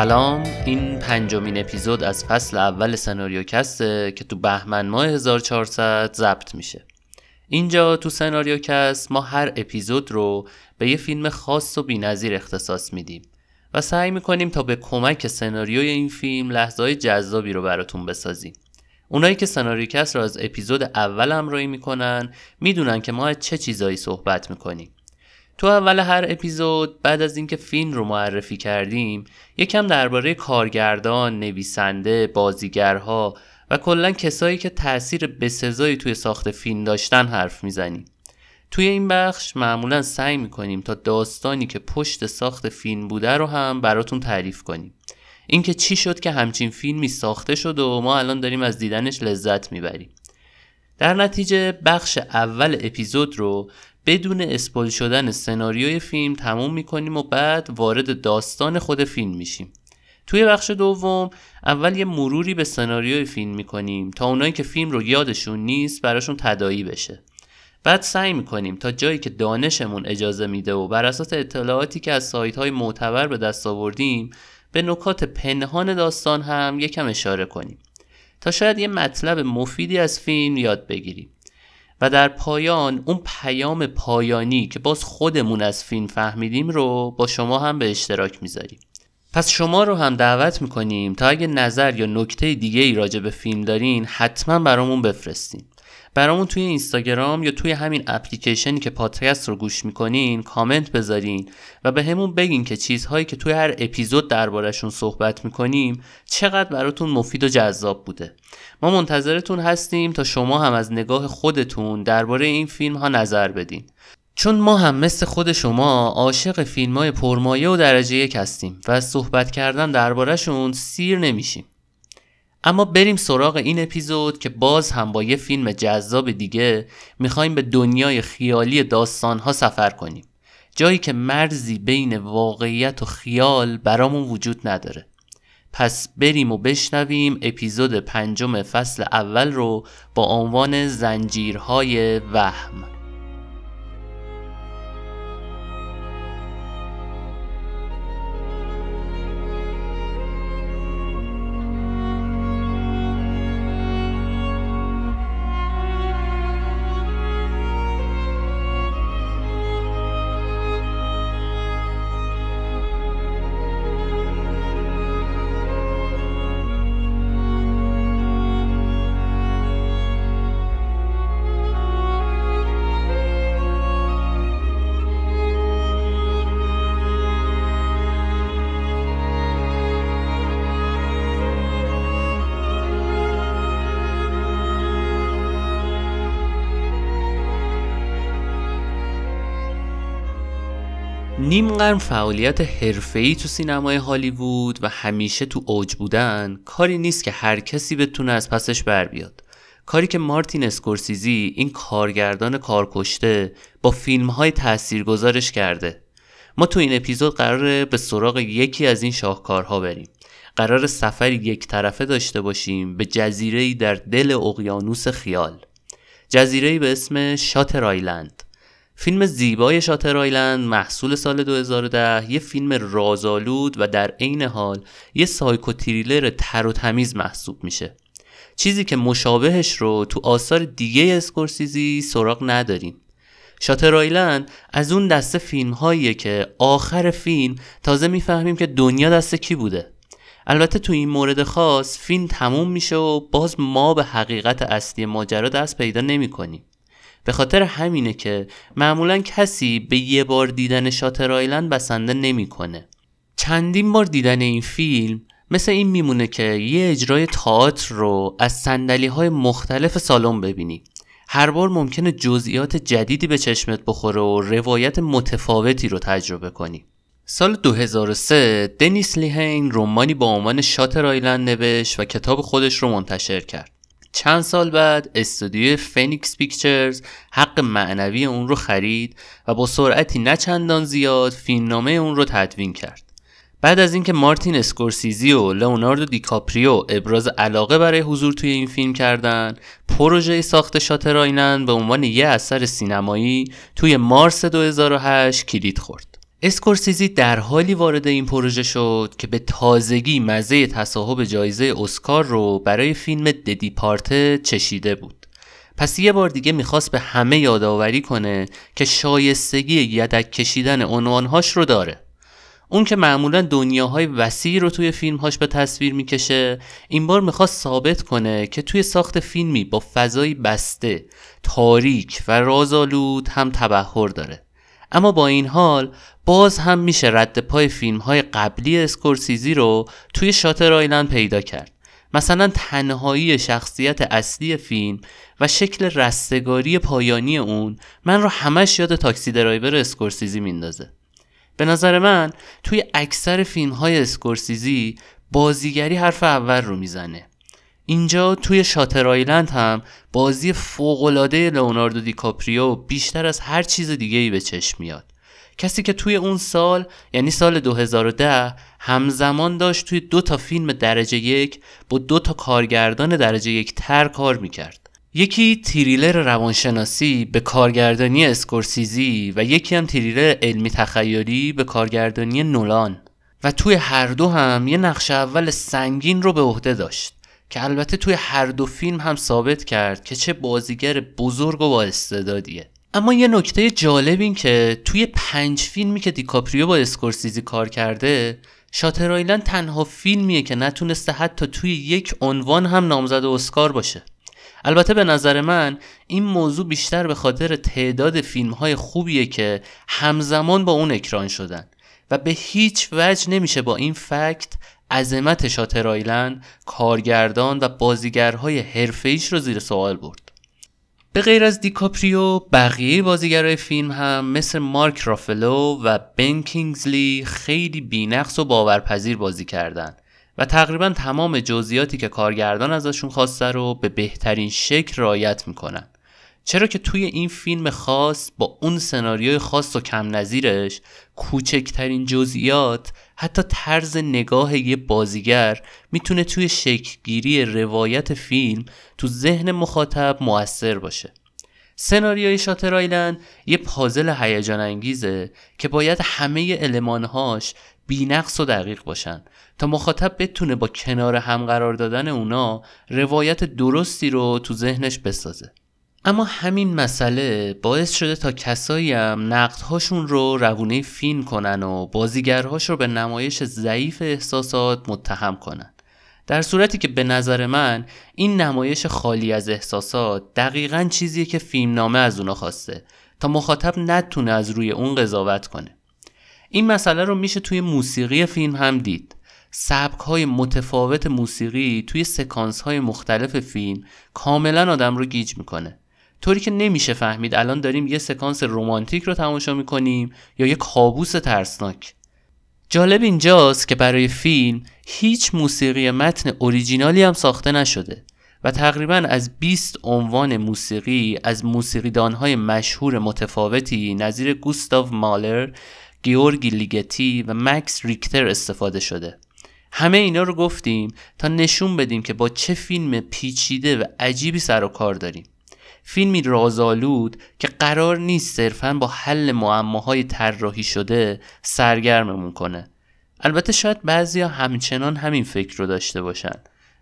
سلام. این پنجمین اپیزود از فصل اول سناریو کسته که تو بهمن ماه 1400 ضبط میشه. اینجا تو سناریو کست ما هر اپیزود رو به یه فیلم خاص و بینظیر اختصاص میدیم و سعی می‌کنیم تا به کمک سناریوی این فیلم لحظه های جذابی رو براتون بسازیم. اونایی که سناریو کست رو از اپیزود اول همراهی می‌کنن می‌دونن که ما از چه چیزایی صحبت می‌کنیم. تو اول هر اپیزود بعد از اینکه فیلم رو معرفی کردیم یکم درباره کارگردان، نویسنده، بازیگرها و کلا کسایی که تاثیر بسزایی توی ساخت فیلم داشتن حرف می‌زنیم. توی این بخش معمولا سعی می‌کنیم تا داستانی که پشت ساخت فیلم بوده رو هم براتون تعریف کنیم. اینکه چی شد که همچین فیلمی ساخته شد و ما الان داریم از دیدنش لذت می‌بریم. در نتیجه بخش اول اپیزود رو بدون اسپول شدن سناریوی فیلم تموم می‌کنیم و بعد وارد داستان خود فیلم میشیم. توی بخش دوم اول یه مروری به سناریوی فیلم می‌کنیم تا اونایی که فیلم رو یادشون نیست براشون تدایی بشه. بعد سعی می‌کنیم تا جایی که دانشمون اجازه میده و بر اساس اطلاعاتی که از سایت های معتبر به دست آوردیم به نکات پنهان داستان هم یکم اشاره کنیم. تا شاید یه مطلب مفیدی از فیلم یاد بگیریم. و در پایان اون پیام پایانی که باز خودمون از فیلم فهمیدیم رو با شما هم به اشتراک می‌ذاریم. پس شما رو هم دعوت می‌کنیم تا اگه نظر یا نکته دیگه ای راجع به فیلم دارین حتما برامون بفرستین. برامون توی اینستاگرام یا توی همین اپلیکیشنی که پادکست رو گوش می‌کنین کامنت بذارین و به همون بگین که چیزهایی که توی هر اپیزود دربارهشون صحبت می‌کنیم چقدر براتون مفید و جذاب بوده. ما منتظرتون هستیم تا شما هم از نگاه خودتون درباره این فیلم ها نظر بدین. چون ما هم مثل خود شما عاشق فیلم های پرمایه و درجه یک هستیم و از صحبت کردن دربارهشون سیر نمیشیم. اما بریم سراغ این اپیزود که باز هم با یه فیلم جذاب دیگه می‌خوایم به دنیای خیالی داستانها سفر کنیم. جایی که مرزی بین واقعیت و خیال برامون وجود نداره. پس بریم و بشنویم اپیزود پنجم فصل اول رو با عنوان زنجیرهای وهم. نیم قرن فعالیت حرفه‌ای تو سینمای هالیوود و همیشه تو اوج بودن کاری نیست که هر کسی بتونه از پسش بر بیاد. کاری که مارتین اسکورسیزی این کارگردان کارکشته با فیلم های تاثیرگذارش کرده. ما تو این اپیزود قراره به سراغ یکی از این شاهکارها بریم. قرار سفری یک طرفه داشته باشیم به جزیره در دل اقیانوس خیال. جزیره به اسم شاتر آیلند. فیلم زیبای Shutter Island محصول سال 2010 یه فیلم رازآلود و در عین حال یه psycho thriller تر و تمیز محسوب میشه. چیزی که مشابهش رو تو آثار دیگه اسکورسیزی سراغ نداریم. Shutter Island از اون دسته فیلم هاییه که آخر فیلم تازه می‌فهمیم که دنیا دست کی بوده. البته تو این مورد خاص فیلم تموم میشه و باز ما به حقیقت اصلی ماجرا دست پیدا نمی کنیم. به خاطر همینه که معمولا کسی به یه بار دیدن شاتر آیلند بسنده نمی‌کنه. چندین بار دیدن این فیلم مثل این میمونه که یه اجرای تئاتر رو از سندلی های مختلف سالن ببینی. هر بار ممکنه جزئیات جدیدی به چشمت بخوره و روایت متفاوتی رو تجربه کنی. سال 2003 دنیس لیهین رومانی با عنوان شاتر آیلند نوشت و کتاب خودش رو منتشر کرد. چند سال بعد استودیوی Phoenix Pictures حق معنوی اون رو خرید و با سرعتی نه چندان زیاد فیلمنامه اون رو تدوین کرد. بعد از اینکه مارتین اسکورسیزی و لئوناردو دیکاپریو ابراز علاقه برای حضور توی این فیلم کردن، پروژه ساخت Shutter Island به عنوان یه اثر سینمایی توی مارس 2008 کلید خورد. اسکورسیزی در حالی وارد این پروژه شد که به تازگی مزه تصاحب جایزه اسکار رو برای فیلم The Departed چشیده بود. پس یه بار دیگه می‌خواست به همه یادآوری کنه که شایستگی یدک کشیدن عنوانهاش رو داره. اون که معمولا دنیاهای وسیعی رو توی فیلمهاش به تصویر می‌کشه این بار می‌خواست ثابت کنه که توی ساخت فیلمی با فضایی بسته تاریک و رازآلود هم تبهر داره. اما با این حال باز هم میشه رد پای فیلم های قبلی اسکورسیزی رو توی شاتر آیلند پیدا کرد. مثلا تنهایی شخصیت اصلی فیلم و شکل رستگاری پایانی اون من رو همش یاد Taxi Driver اسکورسیزی میندازه. به نظر من توی اکثر فیلم های اسکورسیزی بازیگری حرف اول رو می‌زنه. اینجا توی Shutter Island هم بازی فوقالعاده لئوناردو دیکاپریو بیشتر از هر چیز دیگه ای به چشم میاد. کسی که توی اون سال یعنی سال 2010 همزمان داشت توی دو تا فیلم درجه یک با دو تا کارگردان درجه یک تر کار می‌کرد. یکی تریلر روانشناسی به کارگردانی اسکورسیزی و یکی هم تریلر علمی تخیلی به کارگردانی نولان. و توی هر دو هم یه نقش اول سنگین رو به عهده داشت. که البته توی هر دو فیلم هم ثابت کرد که چه بازیگر بزرگ و با استعدادیه. اما یه نکته جالب این که توی پنج فیلمی که دیکاپریو با اسکورسیزی کار کرده شاتر آیلند تنها فیلمیه که نتونسته حتی توی یک عنوان هم نامزد اسکار باشه. البته به نظر من این موضوع بیشتر به خاطر تعداد فیلم های خوبیه که همزمان با اون اکران شدن و به هیچ وجه نمیشه با این فکت عظمت شاتر آیلند کارگردان و بازیگرهای حرفه‌ایش رو زیر سوال برد. به غیر از دیکاپریو بقیه بازیگرای فیلم هم مثل مارک رافلو و بن کینگزلی خیلی بینقص و باورپذیر بازی کردن و تقریبا تمام جزئیاتی که کارگردان ازشون خواسته رو به بهترین شکل رعایت می‌کنن. چرا که توی این فیلم خاص با اون سناریوی خاص و کم نظیرش کوچکترین جزئیات حتی طرز نگاه یه بازیگر می‌تونه توی شکلگیری روایت فیلم تو ذهن مخاطب موثر باشه. سناریوی شاتر آیلند یه پازل هیجان انگیزه که باید همه المانهاش بینقص و دقیق باشن تا مخاطب بتونه با کنار هم قرار دادن اونا روایت درستی رو تو ذهنش بسازه. اما همین مسئله باعث شده تا کسایی هم نقدهاشون رو روونه فیلم کنن و بازیگرهاش رو به نمایش ضعیف احساسات متهم کنن. در صورتی که به نظر من این نمایش خالی از احساسات دقیقا چیزیه که فیلمنامه از اونا خواسته تا مخاطب نتونه از روی اون قضاوت کنه. این مسئله رو میشه توی موسیقی فیلم هم دید. سبک های متفاوت موسیقی توی سکانس های مختلف فیلم کاملا آدم رو گیج می‌کنه. طوری که نمیشه فهمید. الان داریم یه سکانس رومانتیک رو تماشا می‌کنیم یا یه کابوس ترسناک. جالب اینجاست که برای فیلم هیچ موسیقی متن اوریجینالی هم ساخته نشده و تقریبا از 20 عنوان موسیقی از موسیقیدانهای مشهور متفاوتی نظیر گوستاو مالر، گیورگی لیگتی و مکس ریکتر استفاده شده. همه اینا رو گفتیم تا نشون بدیم که با چه فیلم پیچیده و عجیبی سر و کار داریم. فیلمی رازآلود که قرار نیست صرفا با حل معماهای طراحی شده سرگرممون کنه. البته شاید بعضیا همچنان همین فکر رو داشته باشن.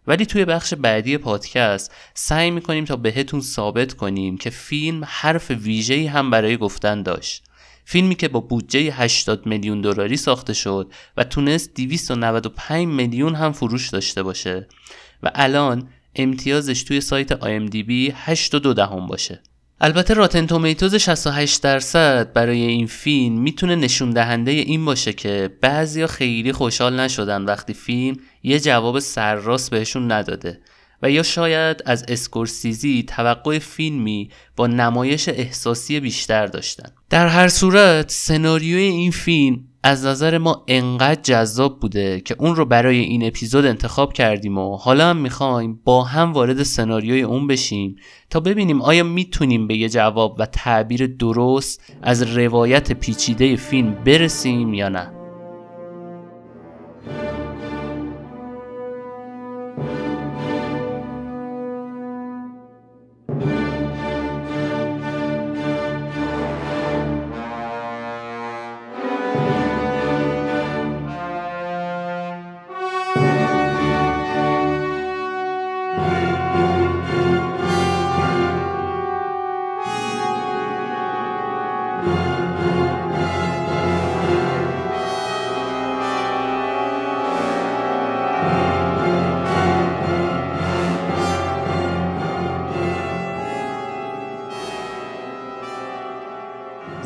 ولی توی بخش بعدی پادکست سعی می‌کنیم تا بهتون ثابت کنیم که فیلم حرف ویژه‌ای هم برای گفتن داشت. فیلمی که با بودجه 80 میلیون دلاری ساخته شد و تونست 295 میلیون هم فروش داشته باشه. و الان امتیازش توی سایت IMDb 8 و دهم باشه. البته راتن تومیتوز 68 درصد برای این فیلم می‌تونه نشون دهنده این باشه که بعضیا خیلی خوشحال نشدن وقتی فیلم یه جواب سرراست بهشون نداده و یا شاید از اسکورسیزی توقع فیلمی با نمایش احساسی بیشتر داشتن. در هر صورت سناریوی این فیلم از نظر ما انقدر جذاب بوده که اون رو برای این اپیزود انتخاب کردیم و حالا هم می‌خوایم با هم وارد سناریوی اون بشیم تا ببینیم آیا می‌تونیم به یه جواب و تعبیر درست از روایت پیچیده فیلم برسیم یا نه.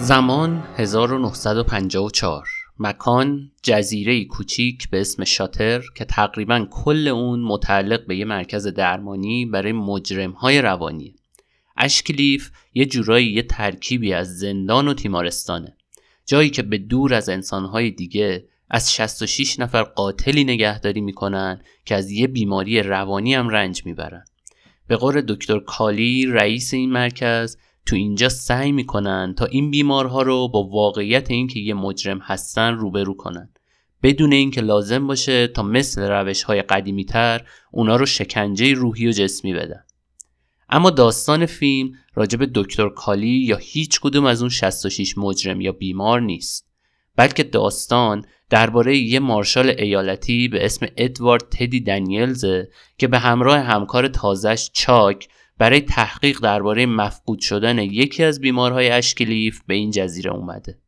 زمان 1954 مکان جزیره کوچیک به اسم شاتر که تقریبا کل اون متعلق به یه مرکز درمانی برای مجرم های روانی. اشکلیف یه جورایی یه ترکیبی از زندان و تیمارستانه. جایی که به دور از انسانهای دیگه از 66 نفر قاتلی نگهداری می‌کنن که از یه بیماری روانی هم رنج می‌برن. به قول دکتر کالی رئیس این مرکز تو اینجا سعی می‌کنن تا این بیمارها رو با واقعیت اینکه یه مجرم هستن روبرو کنن. بدون اینکه لازم باشه تا مثل روش های قدیمی تر اونا رو شکنجه روحی و جسمی بدن. اما داستان فیلم راجب دکتر کالی یا هیچ کدوم از اون 66 مجرم یا بیمار نیست. بلکه داستان درباره یه مارشال ایالتی به اسم ادوارد تدی دنیلزه که به همراه همکار تازش چاک برای تحقیق درباره مفقود شدن یکی از بیمارهای اشکلیف به این جزیره اومده.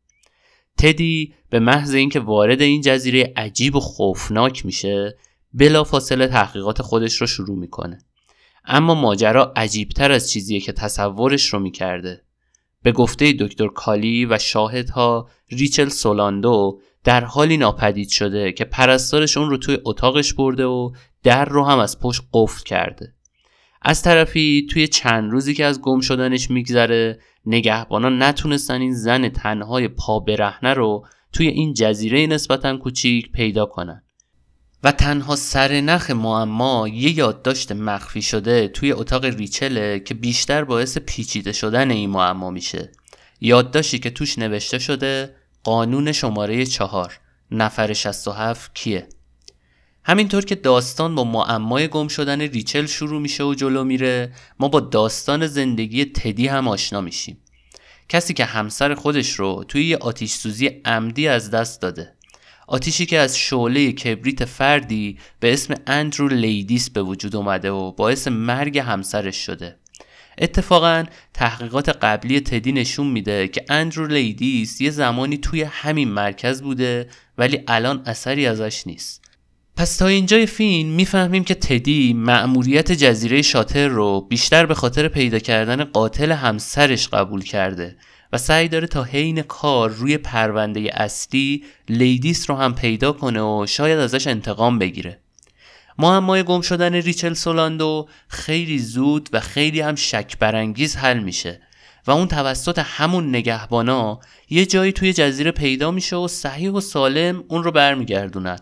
تدی به محض اینکه وارد این جزیره عجیب و خوفناک میشه بلافاصله تحقیقات خودش رو شروع می‌کنه. اما ماجرا عجیبتر از چیزیه که تصورش رو می‌کرده. به گفته دکتر کالی و شاهدها ریچل سولاندو در حالی ناپدید شده که پرستارش اون رو توی اتاقش برده و در رو هم از پشت قفل کرده. از طرفی توی چند روزی که از گم شدنش میگذره نگهبانان نتونستن این زن تنهای پا برهنه رو توی این جزیره نسبتا کوچیک پیدا کنن. و تنها سر نخ معما یه یادداشت مخفی شده توی اتاق ریچله که بیشتر باعث پیچیده شدن این معما میشه. یادداشتی که توش نوشته شده قانون شماره چهار نفر 67 کیه؟ همینطور که داستان با معمای گم شدن ریچل شروع میشه و جلو میره ما با داستان زندگی تدی هم آشنا میشیم. کسی که همسر خودش رو توی یه آتیش سوزی عمدی از دست داده. آتیشی که از شعله کبریت فردی به اسم اندرو لیدیس به وجود اومده و باعث مرگ همسرش شده. اتفاقا تحقیقات قبلی تدی نشون میده که اندرو لیدیس یه زمانی توی همین مرکز بوده ولی الان اثری ازش نیست. پس تا اینجای فیلم می‌فهمیم که تدی مأموریت جزیره شاتر رو بیشتر به خاطر پیدا کردن قاتل همسرش قبول کرده و سعی داره تا حین کار روی پرونده اصلی لیدیس رو هم پیدا کنه و شاید ازش انتقام بگیره. معمای گم شدن ریچل سولاندو خیلی زود و خیلی هم شک برانگیز حل میشه و اون توسط همون نگهبانا یه جایی توی جزیره پیدا میشه و صحیح و سالم اون رو برمیگردونن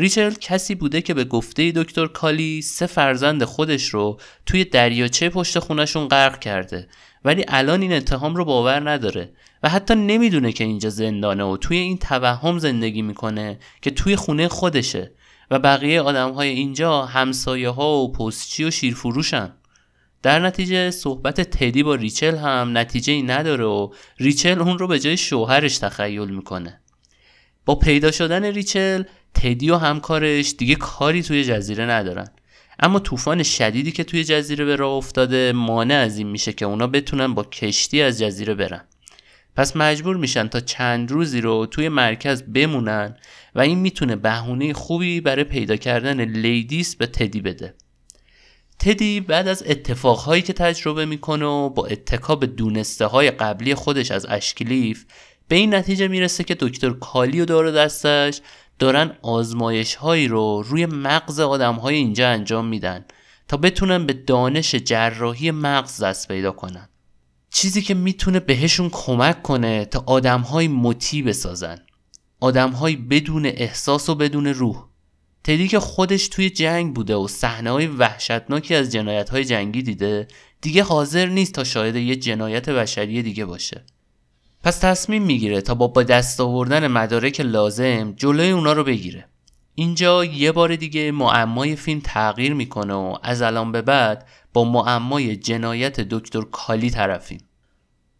ریچل کسی بوده که به گفته دکتر کالی سه فرزند خودش رو توی دریاچه پشت خونشون غرق کرده. ولی الان این اتهام رو باور نداره و حتی نمی‌دونه که اینجا زندانه و توی این توهم زندگی می‌کنه که توی خونه خودشه و بقیه آدم های اینجا همسایه ها و پستچی و شیرفروشن. در نتیجه صحبت تدی با ریچل هم نتیجه ای نداره و ریچل اون رو به جای شوهرش تخیل می‌کنه. با پیدا شدن ریچل تدی و همکارش دیگه کاری توی جزیره ندارن. اما طوفان شدیدی که توی جزیره به راه افتاده مانع از این میشه که اونا بتونن با کشتی از جزیره برن. پس مجبور میشن تا چند روزی رو توی مرکز بمونن و این می‌تونه بهونه خوبی برای پیدا کردن لیدیس به تدی بده. تدی بعد از اتفاقهایی که تجربه می‌کنه و با اتکا به دونسته های قبلی خودش از اشکلیف به این نتیجه می‌رسه که دکتر کالی و دستش دارن آزمایش هایی رو روی مغز آدم های اینجا انجام میدن تا بتونن به دانش جراحی مغز دست پیدا کنن. چیزی که می‌تونه بهشون کمک کنه تا آدم های مطیع بسازن. آدم های بدون احساس و بدون روح. تدی که خودش توی جنگ بوده و صحنه های وحشتناکی از جنایت های جنگی دیده دیگه حاضر نیست تا شاهد یه جنایت بشری دیگه باشه. پس تصمیم می‌گیره تا با با دست آوردن مدارک لازم جلوی اونا رو بگیره. اینجا یه بار دیگه معمای فیلم تغییر می‌کنه و از الان به بعد با معمای جنایت دکتر کالی طرفیم.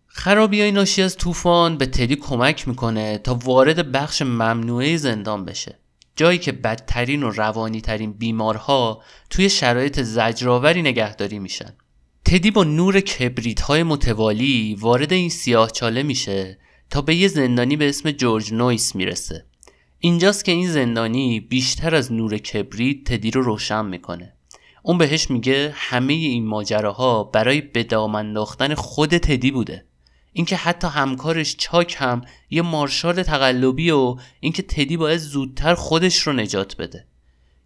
خرابی های ناشی از طوفان به تدی کمک می‌کنه تا وارد بخش ممنوعه زندان بشه. جایی که بدترین و روانی ترین بیمارها توی شرایط زجرآوری نگهداری میشن. تدی با نور کبریت های متوالی وارد این سیاه چاله میشه تا به یه زندانی به اسم جورج نویس می‌رسه. اینجاست که این زندانی بیشتر از نور کبریت تدی رو روشن می‌کنه. اون بهش میگه همه این ماجراها برای به انداختن خود تدی بوده. اینکه حتی همکارش چاک هم یه مارشال تقلبی و اینکه تدی باید زودتر خودش رو نجات بده.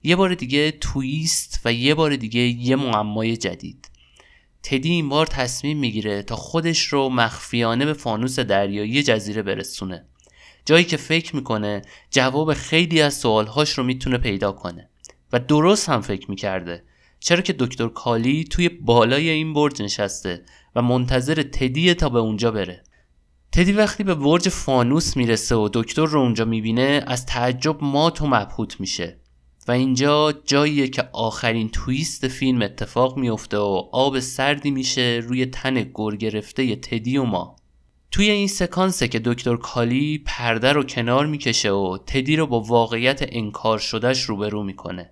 یه بار دیگه تویست و یه بار دیگه یه معمای جدید. تدی این بار تصمیم می‌گیره تا خودش رو مخفیانه به فانوس دریایی جزیره برسونه. جایی که فکر می‌کنه جواب خیلی از سوالهاش رو می‌تونه پیدا کنه. و درست هم فکر می‌کرده. چرا که دکتر کالی توی بالای این برج نشسته و منتظر تدی تا به اونجا بره. تدی وقتی به برج فانوس می‌رسه و دکتر رو اونجا می‌بینه از تعجب مات و مبهوت میشه. و اینجا جاییه که آخرین تویست فیلم اتفاق میفته و آب سردی میشه روی تن گر گرفته تدی و ما. توی این سکانسه که دکتر کالی پرده رو کنار می‌کشه و تدی رو با واقعیت انکار شدهش روبرو می‌کنه.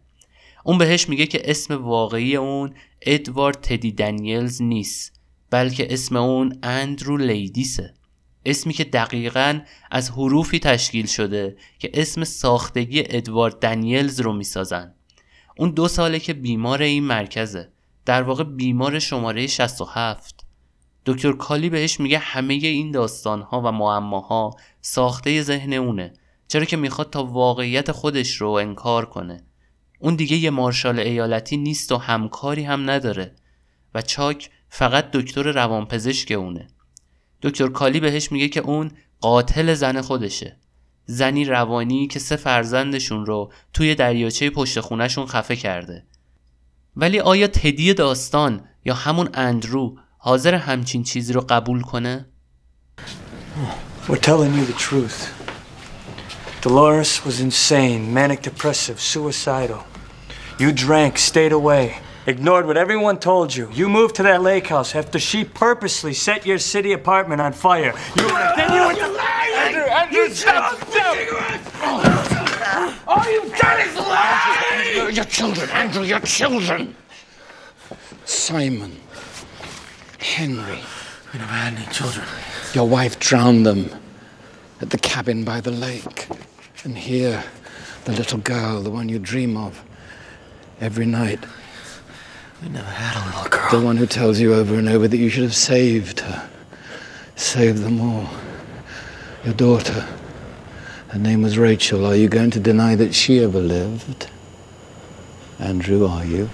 اون بهش میگه که اسم واقعی اون ادوارد تدی دنیلز نیست بلکه اسم اون اندرو لیدیسه. اسمی که دقیقا از حروفی تشکیل شده که اسم ساختگی ادوارد دنیلز رو می‌سازن. اون دو ساله که بیمار این مرکزه. در واقع بیمار شماره 67 دکتر کالی بهش میگه همه این داستانها و معماها ساخته ذهن اونه. چرا که می‌خواد تا واقعیت خودش رو انکار کنه. اون دیگه یه مارشال ایالتی نیست و همکاری هم نداره. و چاک فقط دکتر روانپزشک اونه. دکتر کالی بهش میگه که اون قاتل زن خودشه زنی روانی که سه فرزندشون رو توی دریاچه پشت خونشون خفه کرده ولی آیا تدی داستان یا همون اندرو حاضر همچین چیزی رو قبول کنه؟ We're telling you the truth. Dolores was insane, manic depressive, suicidal. You drank, stayed away. Ignored what everyone told you. You moved to that lake house after she purposely set your city apartment on fire. You then you went to Andrew, Andrew, stop, stop. All you've done is lie! Your, your children, Andrew, your children. Simon, Henry. We never had any children. Your wife drowned them at the cabin by the lake. And here, the little girl, the one you dream of every night. We never had a little girl. The one who tells you over and over that you should have saved her. Saved them all. Your daughter. Her name was Rachel. Are you going to deny that she ever lived? Andrew, are you?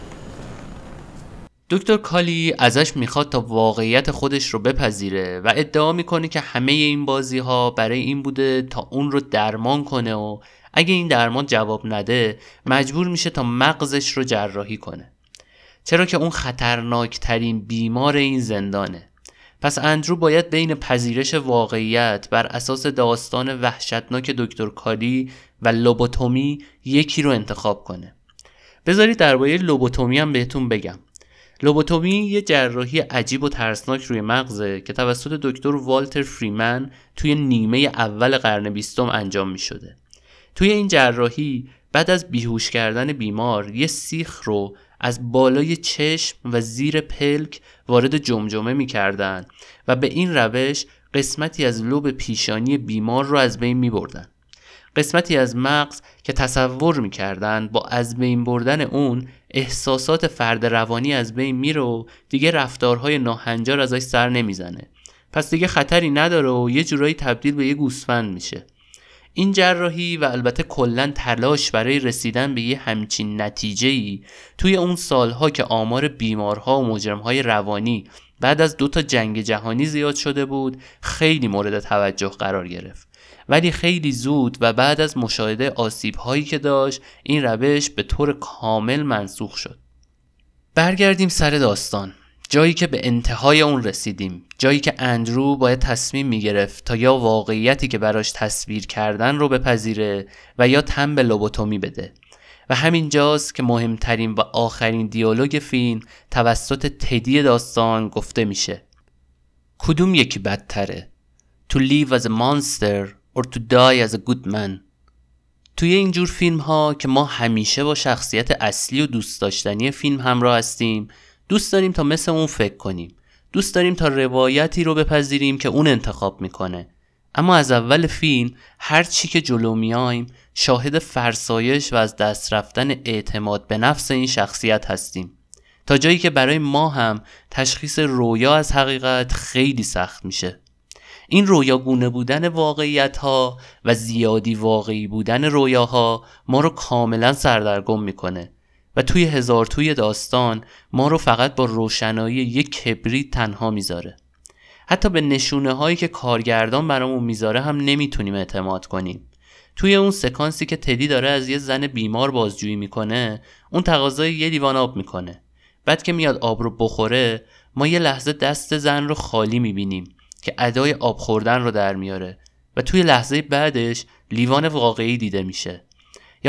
دکتر کالی ازش می‌خواد تا واقعیت خودش رو بپذیره و ادعا می‌کنه که همه این بازی ها برای این بوده تا اون رو درمان کنه و اگه این درمان جواب نده مجبور میشه تا مغزش رو جراحی کنه چرا که اون خطرناک ترین بیمار این زندانه. پس اندرو باید بین پذیرش واقعیت بر اساس داستان وحشتناک دکتر کالی و لوبوتومی یکی رو انتخاب کنه. بذارید درباره لوبوتومی هم بهتون بگم. لوبوتومی یه جراحی عجیب و ترسناک روی مغزه که توسط دکتر والتر فریمن توی نیمه اول قرن بیستم انجام می شده. توی این جراحی بعد از بیهوش کردن بیمار یه سیخ رو از بالای چشم و زیر پلک وارد جمجمه می کردن و به این روش قسمتی از لوب پیشانی بیمار رو از بین می بردن. قسمتی از مغز که تصور می‌کردن با از بین بردن اون احساسات فرد روانی از بین میره و دیگه رفتارهای ناهنجار ازش سر نمی‌زنه پس دیگه خطری نداره و یه جورایی تبدیل به یه گوسفند میشه این جراحی و البته کلا تلاش برای رسیدن به یه همچین نتیجه ای توی اون سالها که آمار بیمارها و مجرمهای روانی بعد از دو تا جنگ جهانی زیاد شده بود خیلی مورد توجه قرار گرفت. ولی خیلی زود و بعد از مشاهده آسیب هایی که داشت این روش به طور کامل منسوخ شد. برگردیم سر داستان. جایی که به انتهای اون رسیدیم جایی که اندرو باید تصمیم می‌گرفت تا یا واقعیتی که براش تصویر کردن رو بپذیره و یا تن به لوبوتومی بده. و همین جاست که مهمترین و آخرین دیالوگ فیلم توسط تدی داستان گفته میشه. کدوم یکی بدتره؟ To live as a monster or to die as a good man توی اینجور فیلم ها که ما همیشه با شخصیت اصلی و دوست داشتنی فیلم همراه هستیم دوست داریم تا مثل اون فکر کنیم. دوست داریم تا روایتی رو بپذیریم که اون انتخاب می‌کنه. اما از اول فیلم هر چی که جلو میایم شاهد فرسایش و از دست رفتن اعتماد به نفس این شخصیت هستیم. تا جایی که برای ما هم تشخیص رویا از حقیقت خیلی سخت میشه. این رویاگونه بودن واقعیت ها و زیادی واقعی بودن رویاها ما رو کاملا سردرگم می‌کنه. و توی هزار توی داستان ما رو فقط با روشنایی یک کبریت تنها می‌ذاره. حتی به نشونه هایی که کارگردان برامون می‌ذاره هم نمی‌تونیم اعتماد کنیم. توی اون سکانسی که تدی داره از یه زن بیمار بازجویی می‌کنه اون تقاضای یه لیوان آب می‌کنه. بعد که میاد آب رو بخوره ما یه لحظه دست زن رو خالی می‌بینیم که ادای آب خوردن رو در میاره و توی لحظه بعدش لیوان واقعی دیده میشه.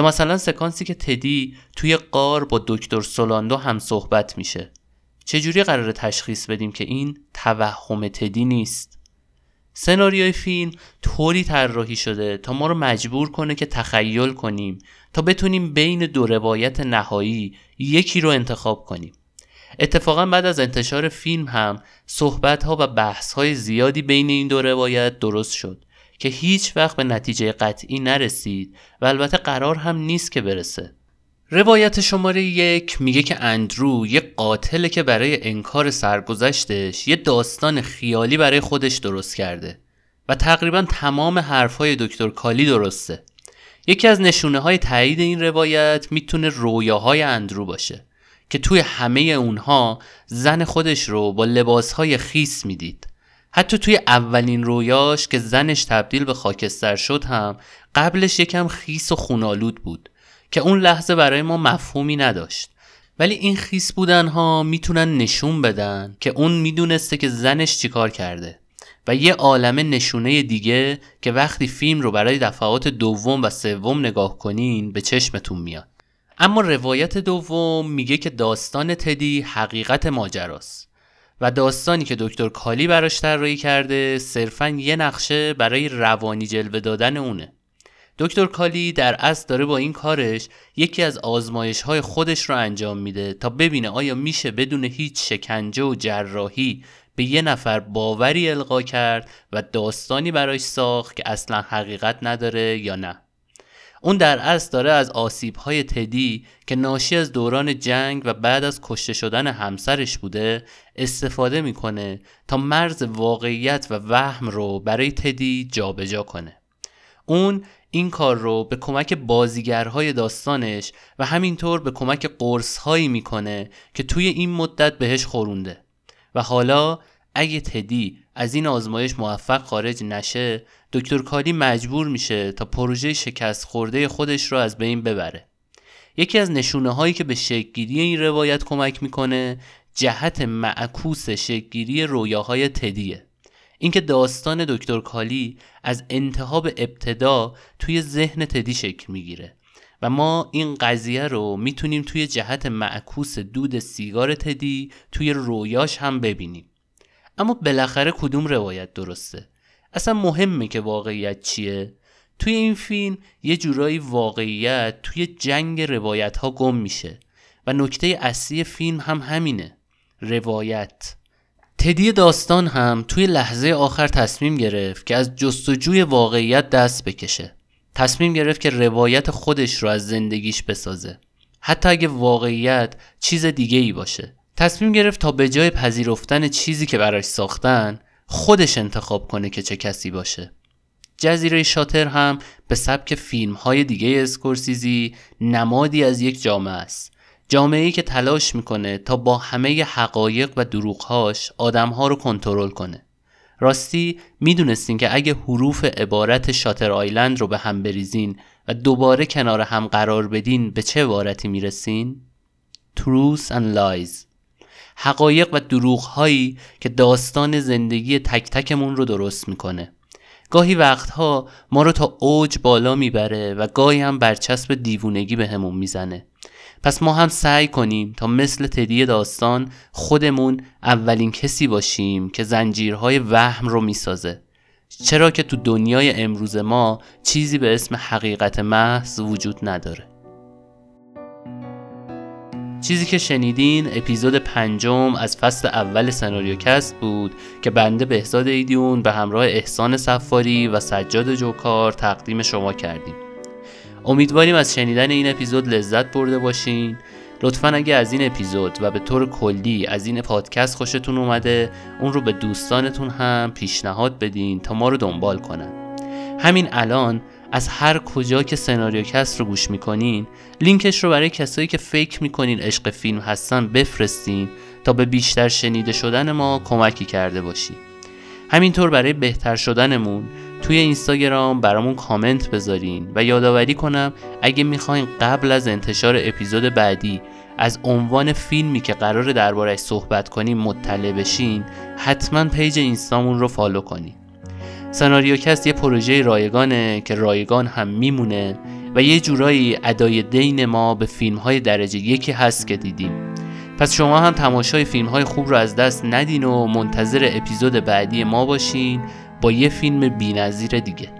مثلا سکانسی که تدی توی قار با دکتر سولاندو هم صحبت میشه. چجوری قراره تشخیص بدیم که این توهم تدی نیست؟ سناریوی فیلم طوری طراحی شده تا ما رو مجبور کنه که تخیل کنیم تا بتونیم بین دو روایت نهایی یکی رو انتخاب کنیم. اتفاقا بعد از انتشار فیلم هم صحبت ها و بحث های زیادی بین این دو روایت درست شد. که هیچ وقت به نتیجه قطعی نرسید و البته قرار هم نیست که برسه. روایت شماره یک میگه که اندرو یه قاتله که برای انکار سرگذشتش یه داستان خیالی برای خودش درست کرده و تقریبا تمام حرفهای دکتر کالی درسته. یکی از نشونه های تایید این روایت می‌تونه رویاهای اندرو باشه که توی همه اونها زن خودش رو با لباسهای خیس می‌دید. حتی توی اولین رویاش که زنش تبدیل به خاکستر شد هم قبلش یکم خیس و خونالود بود که اون لحظه برای ما مفهومی نداشت. ولی این خیس بودن ها می‌تونن نشون بدن که اون می‌دونسته که زنش چیکار کرده و یه عالمه نشونه دیگه که وقتی فیلم رو برای دفعات دوم و سوم نگاه کنین به چشمتون میاد. اما روایت دوم میگه که داستان تدی حقیقت ماجراست. و داستانی که دکتر کالی براش طراحی کرده صرفا یه نقشه برای روانی جلوه دادن اونه. دکتر کالی در اصل داره با این کارش یکی از آزمایش های خودش رو انجام میده تا ببینه آیا میشه بدون هیچ شکنجه و جراحی به یه نفر باوری القا کرد و داستانی براش ساخت که اصلا حقیقت نداره یا نه. اون در اصل داره از آسیب های تدی که ناشی از دوران جنگ و بعد از کشته شدن همسرش بوده استفاده می‌کنه تا مرز واقعیت و وهم رو برای تدی جابجا کنه. اون این کار رو به کمک بازیگرهای داستانش و همینطور به کمک قرص هایی می‌کنه که توی این مدت بهش خورونده. و حالا اگه تدی از این آزمایش موفق خارج نشه دکتر کالی مجبور میشه تا پروژه شکست خورده خودش رو از بین ببره. یکی از نشونه هایی که به شکلگیری این روایت کمک می‌کنه جهت معکوس شکلگیری رویاهای تدیه. اینکه داستان دکتر کالی از انتها به ابتدا توی ذهن تدی شکل می‌گیره و ما این قضیه رو می‌تونیم توی جهت معکوس دود سیگار تدی توی رویاش هم ببینیم. اما بالاخره کدوم روایت درسته؟ اصلا مهمه که واقعیت چیه؟ توی این فیلم یه جورایی واقعیت توی جنگ روایت ها گم میشه و نکته اصلی فیلم هم همینه. روایت. تدی داستان هم توی لحظه آخر تصمیم گرفت که از جستجوی واقعیت دست بکشه. تصمیم گرفت که روایت خودش رو از زندگیش بسازه. حتی اگه واقعیت چیز دیگه ای باشه. تصمیم گرفت تا به جای پذیرفتن چیزی که براش ساختن خودش انتخاب کنه که چه کسی باشه. جزیره شاتر هم به سبک فیلم های دیگه اسکورسیزی نمادی از یک جامعه است. جامعه ای که تلاش می‌کنه تا با همه حقایق و دروغهاش آدمها رو کنترل کنه. راستی می‌دونستین که اگه حروف عبارت شاتر آیلند رو به هم بریزین و دوباره کنار هم قرار بدین به چه عبارتی می‌رسین؟ Truth and Lies. حقایق و دروغ هایی که داستان زندگی تک تکمون رو درست می‌کنه. گاهی وقتها ما رو تا اوج بالا می‌بره و گاهی هم برچسب دیوونگی به همون می‌زنه. پس ما هم سعی کنیم تا مثل تدی داستان خودمون اولین کسی باشیم که زنجیرهای وهم رو می‌سازه. چرا که تو دنیای امروز ما چیزی به اسم حقیقت محض وجود نداره. چیزی که شنیدین اپیزود پنجم از فصل اول سناریو کست بود که بنده بهزاد ایدیون به همراه احسان سفاری و سجاد جوکار تقدیم شما کردیم. امیدواریم از شنیدن این اپیزود لذت برده باشین. لطفا اگه از این اپیزود و به طور کلی از این پادکست خوشتون اومده اون رو به دوستانتون هم پیشنهاد بدین تا ما رو دنبال کنن. همین الان از هر کجا که سناریو کست رو گوش می‌کنین لینکش رو برای کسایی که فکر می‌کنین عشق فیلم هستن بفرستین تا به بیشتر شنیده شدن ما کمکی کرده باشین همینطور برای بهتر شدنمون توی اینستاگرام برامون کامنت بذارین و یادآوری کنم اگه می‌خواین قبل از انتشار اپیزود بعدی از عنوان فیلمی که قراره دربارش صحبت کنیم مطلع بشین حتما page اینستامون رو follow کنین. سناریوکست یه پروژه رایگانه که رایگان هم میمونه و یه جورایی ادای دین ما به فیلم های درجه یکی هست که دیدیم. پس شما هم تماشای فیلم های خوب رو از دست ندین و منتظر اپیزود بعدی ما باشین با یه فیلم بینظیر دیگه.